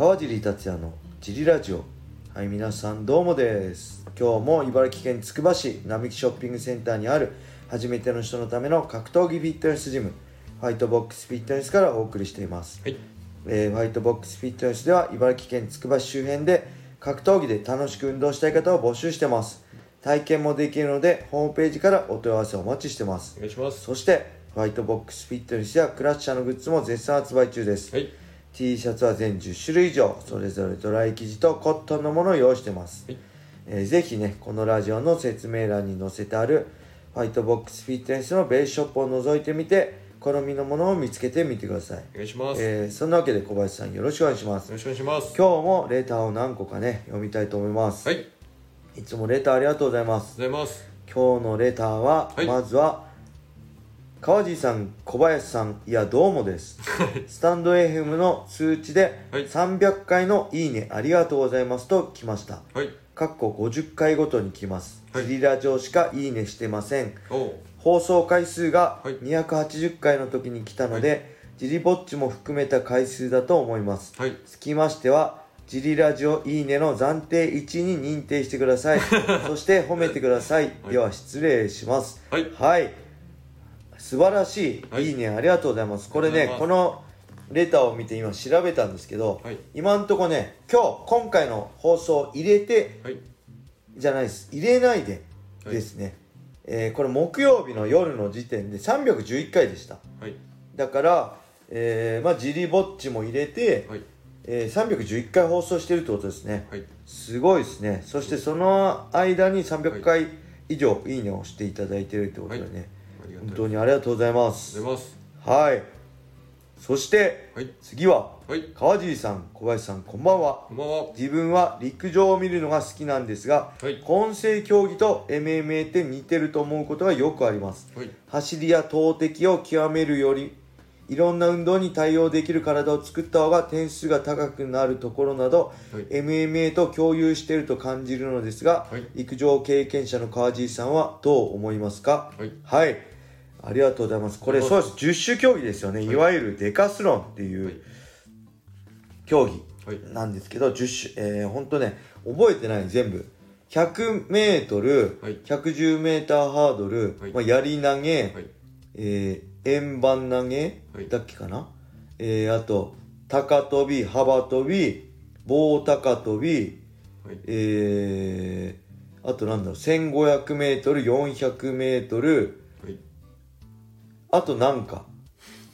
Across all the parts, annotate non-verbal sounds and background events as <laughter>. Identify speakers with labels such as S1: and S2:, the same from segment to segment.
S1: 川尻達也のジリラジオ。はい皆さんどうもです。今日も茨城県つくば市並木ショッピングセンターにある初めての人のための格闘技フィットネスジムファイトボックスフィットネスからお送りしています、
S2: はい。
S1: えーファイトボックスフィットネスでは茨城県つくば市周辺で格闘技で楽しく運動したい方を募集してます。体験もできるのでホームページからお問い合わせお待ちしてます。
S2: お願いします。
S1: そしてファイトボックスフィットネスやクラッシャーのグッズも絶賛発売中です、
S2: はい
S1: T シャツは全10種類以上それぞれドライ生地とコットンのものを用意してます、
S2: はい。
S1: えーぜひねこのラジオの説明欄に載せてあるファイトボックスフィットネスのベースショップを覗いてみて好みのものを見つけてみてください。
S2: お願いします、
S1: えーそんなわけで小林さんよろしくお願いします。
S2: よろしくお願いします。
S1: 今日もレターを何個かね読みたいと思います、
S2: はい。ありがと
S1: いつもレターありがとうございます。
S2: うございます。
S1: 今日のレターは、
S2: はい。
S1: まずは川地さん小林さんいやどうもです。スタンド FM の通知で
S2: はい。
S1: 300回のいいねありがとうございますと来ました。
S2: はい。
S1: かっこ50回ごとに来ます、
S2: はい。
S1: ジリラジオしかいいねしてません。放送回数が
S2: はい。
S1: 280回の時に来たので、ジリぼっちも含めた回数だと思います。
S2: はい。
S1: つきましてはジリラジオいいねの暫定1に認定してください。<laughs> そして褒めてください、
S2: はい。
S1: では失礼します。
S2: はい。
S1: はい素晴らしい、
S2: はい。
S1: い、いね。ありがとうございます。これねこのレターを見て今調べたんですけど、
S2: はい。
S1: 今んとこね今日今回の放送入れて
S2: はい。
S1: じゃないです。入れないで
S2: はい。
S1: ですね、えーこれ木曜日の夜の時点で311回でした。
S2: はい。
S1: だから、えーまあジリぼっちも入れて、
S2: はい。
S1: えー311回放送してるってことですね。
S2: はい。
S1: すごいですね。そしてその間に300回以上いいねをしていただいてるってことでね、本当にありがとうございます。はい。そして
S2: はい。
S1: 次は
S2: はい。
S1: 川尻さん小林さんこんばんは。
S2: こんばんは。
S1: 自分は陸上を見るのが好きなんですが、
S2: はい。
S1: 混成競技と MMA って似てると思うことがよくあります。
S2: はい。
S1: 走りや投擲を極めるよりいろんな運動に対応できる体を作った方が点数が高くなるところなど、
S2: はい。
S1: MMA と共有していると感じるのですが、
S2: はい。
S1: 陸上経験者の川尻さんはどう思いますか？
S2: はい。
S1: はいありがとうございます。これそうです。十種競技ですよね、い、わゆるデカスロンっていう、
S2: はい。
S1: 競技
S2: はい。
S1: なんですけど10種えー、ほんとね覚えてない全部。100m、
S2: はい。
S1: 110m ハードル、
S2: はい。
S1: まあ、やり投げ、
S2: はい。
S1: えー、円盤投げ
S2: はい。
S1: だっけかな、えー、あと高跳び幅跳び棒高跳び
S2: はい。
S1: えー、あとなんだろう。1500m400m
S2: はい
S1: あとなんか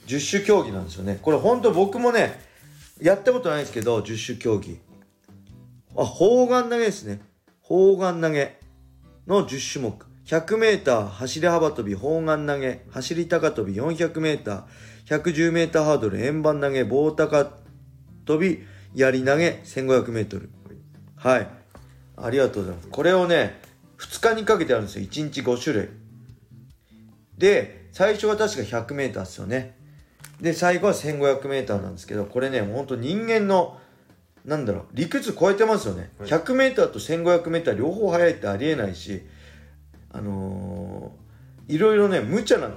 S1: 10種競技なんですよね。これ本当僕もねやったことないですけど10種競技。あ砲丸投げですね。砲丸投げの10種目。100m 走り幅跳び砲丸投げ走り高跳び 400m110m ハードル円盤投げ棒高跳びやり投げ 1500m はい。ありがとうございます。これをね2日にかけてあるんですよ。1日5種類。で最初は確か 100m ですよね。で最後は 1500m なんですけどこれねほんと人間のなんだろう理屈超えてますよね、
S2: はい。
S1: 100m と 1500m 両方速いってありえないしあのーいろいろね無茶な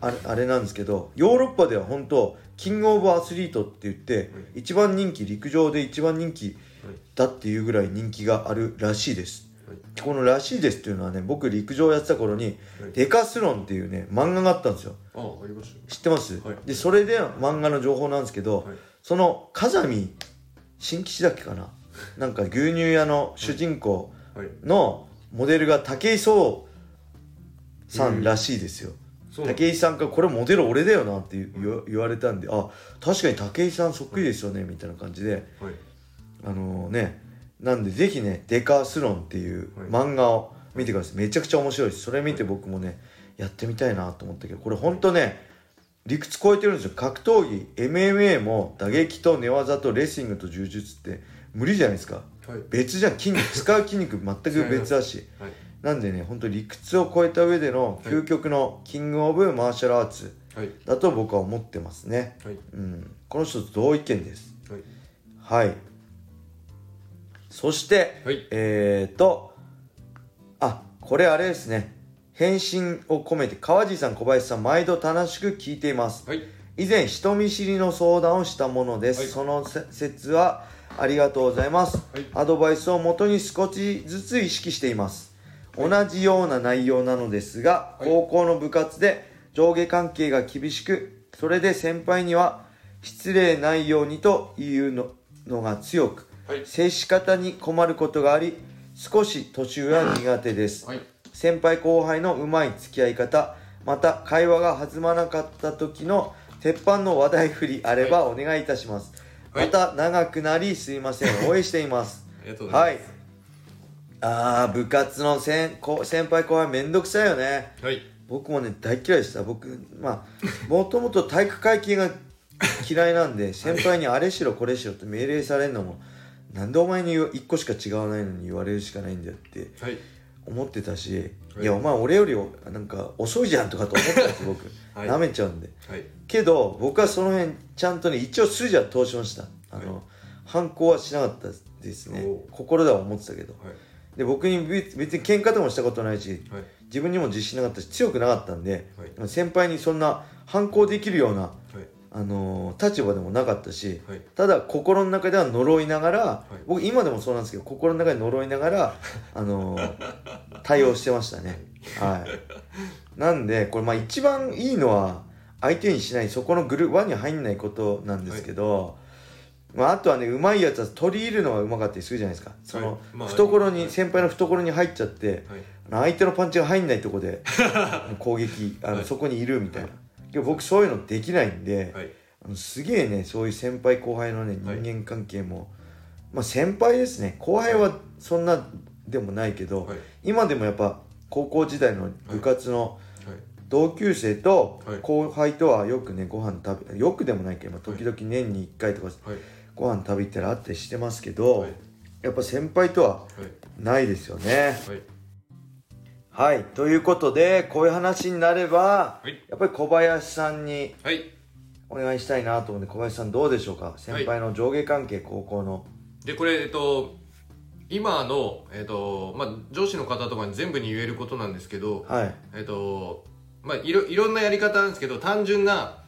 S1: あれあれなんですけどヨーロッパでは本当キングオブアスリートって言って、一番人気陸上で一番人気
S2: はい。
S1: だっていうぐらい人気があるらしいです。
S2: はい
S1: この「らしいです」っていうのはね僕陸上やってた頃に「
S2: はい。
S1: デカスロン」っていうね漫画があったんですよ。知ってます、
S2: はい。
S1: でそれで漫画の情報なんですけど、
S2: はい。
S1: その風見新吉だっけかな？なんか牛乳屋の主人公
S2: はい。
S1: のモデルが武井壮さんらしいですよ、武井さんからこれモデル俺だよなって言言われたんであ確かに武井さんそっくりですよねみたいな感じで
S2: はい。
S1: あのねなんでぜひね「デカスロン」っていう
S2: はい。
S1: 漫画を見てください。めちゃくちゃ面白いですそれ見て僕もねやってみたいなと思ったけどこれほんとね理屈超えてるんですよ。格闘技 MMA も打撃と寝技とレスリングと柔術って無理じゃないですか。
S2: はい。
S1: 別じゃん。筋肉 <laughs> 使う筋肉全く別だし。
S2: はい。
S1: なんでねほんと理屈を超えた上での究極のキングオブマーシャルアーツ
S2: はい。
S1: だと僕は思ってますね。
S2: はい。
S1: うん。この人と同意見です。
S2: はい。
S1: はいそして、
S2: はい。
S1: えーとあこれあれですね。返信を込めて川地さん小林さん毎度楽しく聞いています。
S2: はい。
S1: 以前人見知りの相談をしたものです、
S2: はい。
S1: そのせ説はありがとうございます、
S2: はい。
S1: アドバイスをもとに少しずつ意識しています。同じような内容なのですが、
S2: はい。
S1: 高校の部活で上下関係が厳しくそれで先輩には失礼ないようにというののが強く
S2: はい。
S1: 接し方に困ることがあり少し年上は苦手です、
S2: はい。
S1: 先輩後輩のうまい付き合い方また会話が弾まなかった時の鉄板の話題振りあればお願いいたします、
S2: はい。
S1: また長くなりすいません。<laughs> 応援しています。
S2: ありがとうござ
S1: はいい
S2: ます。
S1: あー部活の先こ先輩後輩めんどくさいよね。
S2: はい。
S1: 僕もね大嫌いでした。僕まあもともと体育会系が嫌いなんで <laughs> 先輩にあれしろこれしろって命令されるのもなんでお前に1個しか違わないのに言われるしかないんだよって
S2: はい。
S1: 思ってたし、
S2: はい。
S1: い、やお前俺よりなんか遅いじゃんとかと思ってたんです僕、<laughs>
S2: はい。
S1: 舐めちゃうんで。
S2: はい。
S1: けど僕はその辺ちゃんとね一応筋は通しました。あの、
S2: はい。
S1: 反抗はしなかったですね。心では思ってたけど。
S2: はい。
S1: で僕に別別に喧嘩とかもしたことないし
S2: はい。
S1: 自分にも自信なかったし強くなかったんで、
S2: はい。
S1: 先輩にそんな反抗できるような、
S2: はい
S1: あのー立場でもなかったし、
S2: はい。
S1: ただ心の中では呪いながら、
S2: い。
S1: 僕今でもそうなんですけど心の中で呪いながら、<laughs> あのー対応してましたね。はい。なんでこれまあ一番いいのは相手にしないそこのグループ輪に入んないことなんですけど、まあ、あとはねうまいやつは取り入るのがうまかったりするじゃないですか。その、懐に、
S2: はい。
S1: 先輩の懐に入っちゃって、
S2: はい。
S1: 相手のパンチが入んないとこで <laughs> 攻撃あの、
S2: はい。
S1: そこにいるみたいな、
S2: はい
S1: けど僕そういうのできないんで、
S2: はい。
S1: あのすげえねそういう先輩後輩のね
S2: はい。
S1: 人間関係も、まあ先輩ですね。後輩はそんなでもないけど、
S2: はい。
S1: 今でもやっぱ高校時代の部活の
S2: はい。
S1: 同級生と
S2: はい。
S1: 後輩とはよくねご飯食べよくでもないけど、まあ時々年に1回とか
S2: はい。
S1: ご飯食べ行ったらあったりしてますけど、
S2: はい。
S1: やっぱ先輩とは
S2: はい。
S1: ないですよね。
S2: はい
S1: はい。ということで、こういう話になれば、
S2: はい
S1: やっぱり小林さんに
S2: はい
S1: お願いしたいなと思うんで、小林さんどうでしょうか？先輩の上下関係、高校の。
S2: でこれえっと今の、えっとまあ、上司の方とかに全部に言えることなんですけど、
S1: はい。
S2: えっとまあ、いろいろんなやり方なんですけど単純な、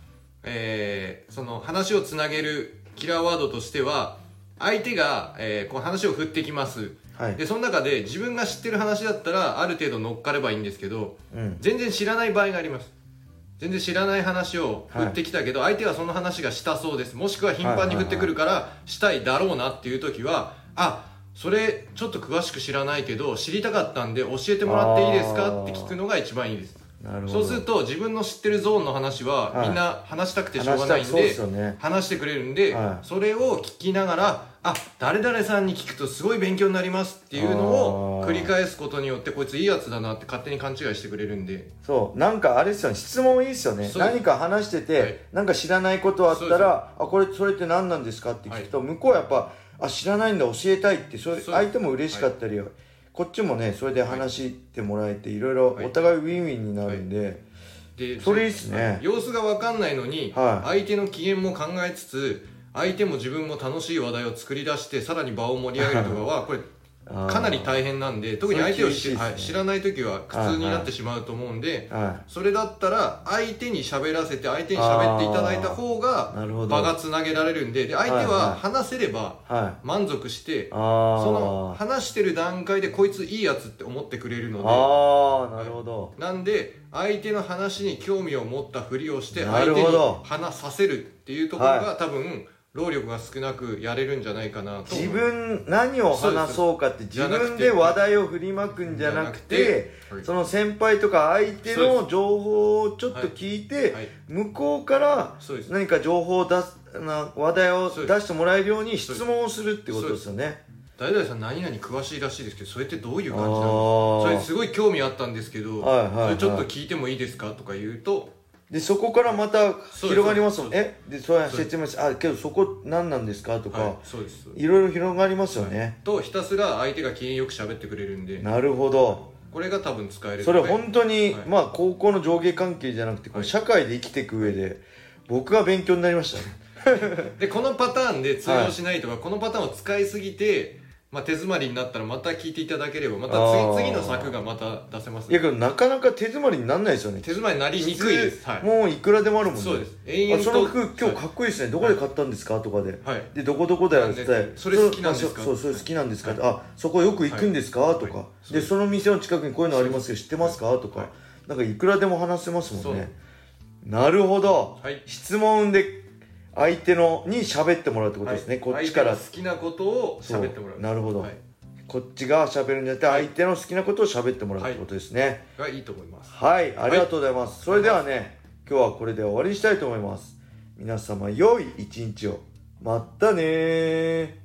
S2: えーその話をつなげるキラーワードとしては相手が、えーこう話を振ってきます
S1: はい。
S2: でその中で自分が知ってる話だったらある程度乗っかればいいんですけど
S1: うん。
S2: 全然知らない場合があります全然知らない話を振ってきたけど、相手はその話がしたそうですもしくは頻繁に振ってくるからしたいだろうなっていう時はあそれちょっと詳しく知らないけど知りたかったんで教えてもらっていいですかって聞くのが一番いいです。そうすると自分の知ってるゾーンの話は
S1: はい。
S2: みんな話したくてしょうがないんで話してくれるんで
S1: はい。
S2: それを聞きながらあ誰々さんに聞くとすごい勉強になりますっていうのを繰り返すことによってこいついいやつだなって勝手に勘違いしてくれるんで。
S1: そう。なんかあれですよね、質問いいですよね。何か話してて、
S2: はい。
S1: なんか知らないことあったら、あ、これ、それって何なんですかって聞くと、向こうはやっぱ、あ、知らないんだ、教えたいって、そ相手も嬉しかったり、こっちもね、それで話してもらえて、いろいろ
S2: はい。
S1: お互いウィンウィンになるんで、
S2: で
S1: それいいっすね。
S2: 様子が分かんないのに、
S1: はい。
S2: 相手の機嫌も考えつつ相手も自分も楽しい話題を作り出してさらに場を盛り上げるとかは <laughs> これかなり大変なんで特に相手を知,、
S1: ね。
S2: はい、知らない時は苦痛になってしまうと思うんで、
S1: は
S2: それだったら相手に喋らせて相手に喋っていただいた方が場がつなげられるんでで相手
S1: はい。は
S2: はい話せれば
S1: い。はい。
S2: 満足して、
S1: あ
S2: その
S1: ー
S2: 話してる段階でこいついいやつって思ってくれるので
S1: なるほど。
S2: なんで相手の話に興味を持ったふりをして
S1: な
S2: 相手に話させるっていうところが、
S1: は
S2: 多分労力が少なくやれるんじゃないかなと
S1: 自分何を話そうかって自分で話題を振りまくんじゃなくてその先輩とか相手の情報をちょっと聞いて
S2: はい。
S1: 向こうから何か情報を出すな話題を出してもらえるように質問をするってことですよね。
S2: 誰々さん何々詳しいらしいですけどそれってどういう感じな
S1: あ
S2: の
S1: ー。
S2: それすごい興味あったんですけど、
S1: はいはいはい。
S2: それちょっと聞いてもいいですか？とか言うと
S1: でそこからまた広がりますもん。え？でそ
S2: うです。
S1: 説明してあけどそこ何なんですか？と
S2: はい
S1: か
S2: そうです。
S1: いろいろ広がりますよね。
S2: とひたすら相手が機嫌よく喋ってくれるんで。
S1: なるほど。
S2: これが多分使える
S1: それ本当に、
S2: はい。
S1: まあ高校の上下関係じゃなくてこ社会で生きていく上で僕は勉強になりましたね。<laughs>
S2: でこのパターンで通用しないとか、このパターンを使いすぎてまあ、手詰まりになったらまた聞いていただければまた次次の作がまた出せます
S1: いやけどなかなか手詰まりになんないですよね
S2: 手詰まりになりにくいです。はい。
S1: もういくらでもあるもんね。
S2: そうです。延
S1: あ
S2: 々と
S1: その服今日かっこいいですね。どこで買ったんですか？とかで。
S2: はい
S1: でどこどこだよって。
S2: それ好きなんですか？
S1: そうそれ好きなんですか、
S2: はい。
S1: あそこよく行くんですか、とか、
S2: はい。
S1: でその店の近くにこういうのありますよ知ってますか？とか、
S2: はい。
S1: なんかいくらでも話せますもんね。なるほど、
S2: はい。
S1: 質問で相手のに喋ってもらうってことですね、
S2: はい。
S1: こっちから。
S2: 好きなことを喋ってもら
S1: う。なるほど。
S2: はい。
S1: こっちが喋るんじゃなくて
S2: はい。
S1: 相手の好きなことを喋ってもらうってことですね。
S2: がいいと思います。
S1: はい、ありがとうございます、それではね今日はこれで終わりにしたいと思います。皆様良い一日を。またねー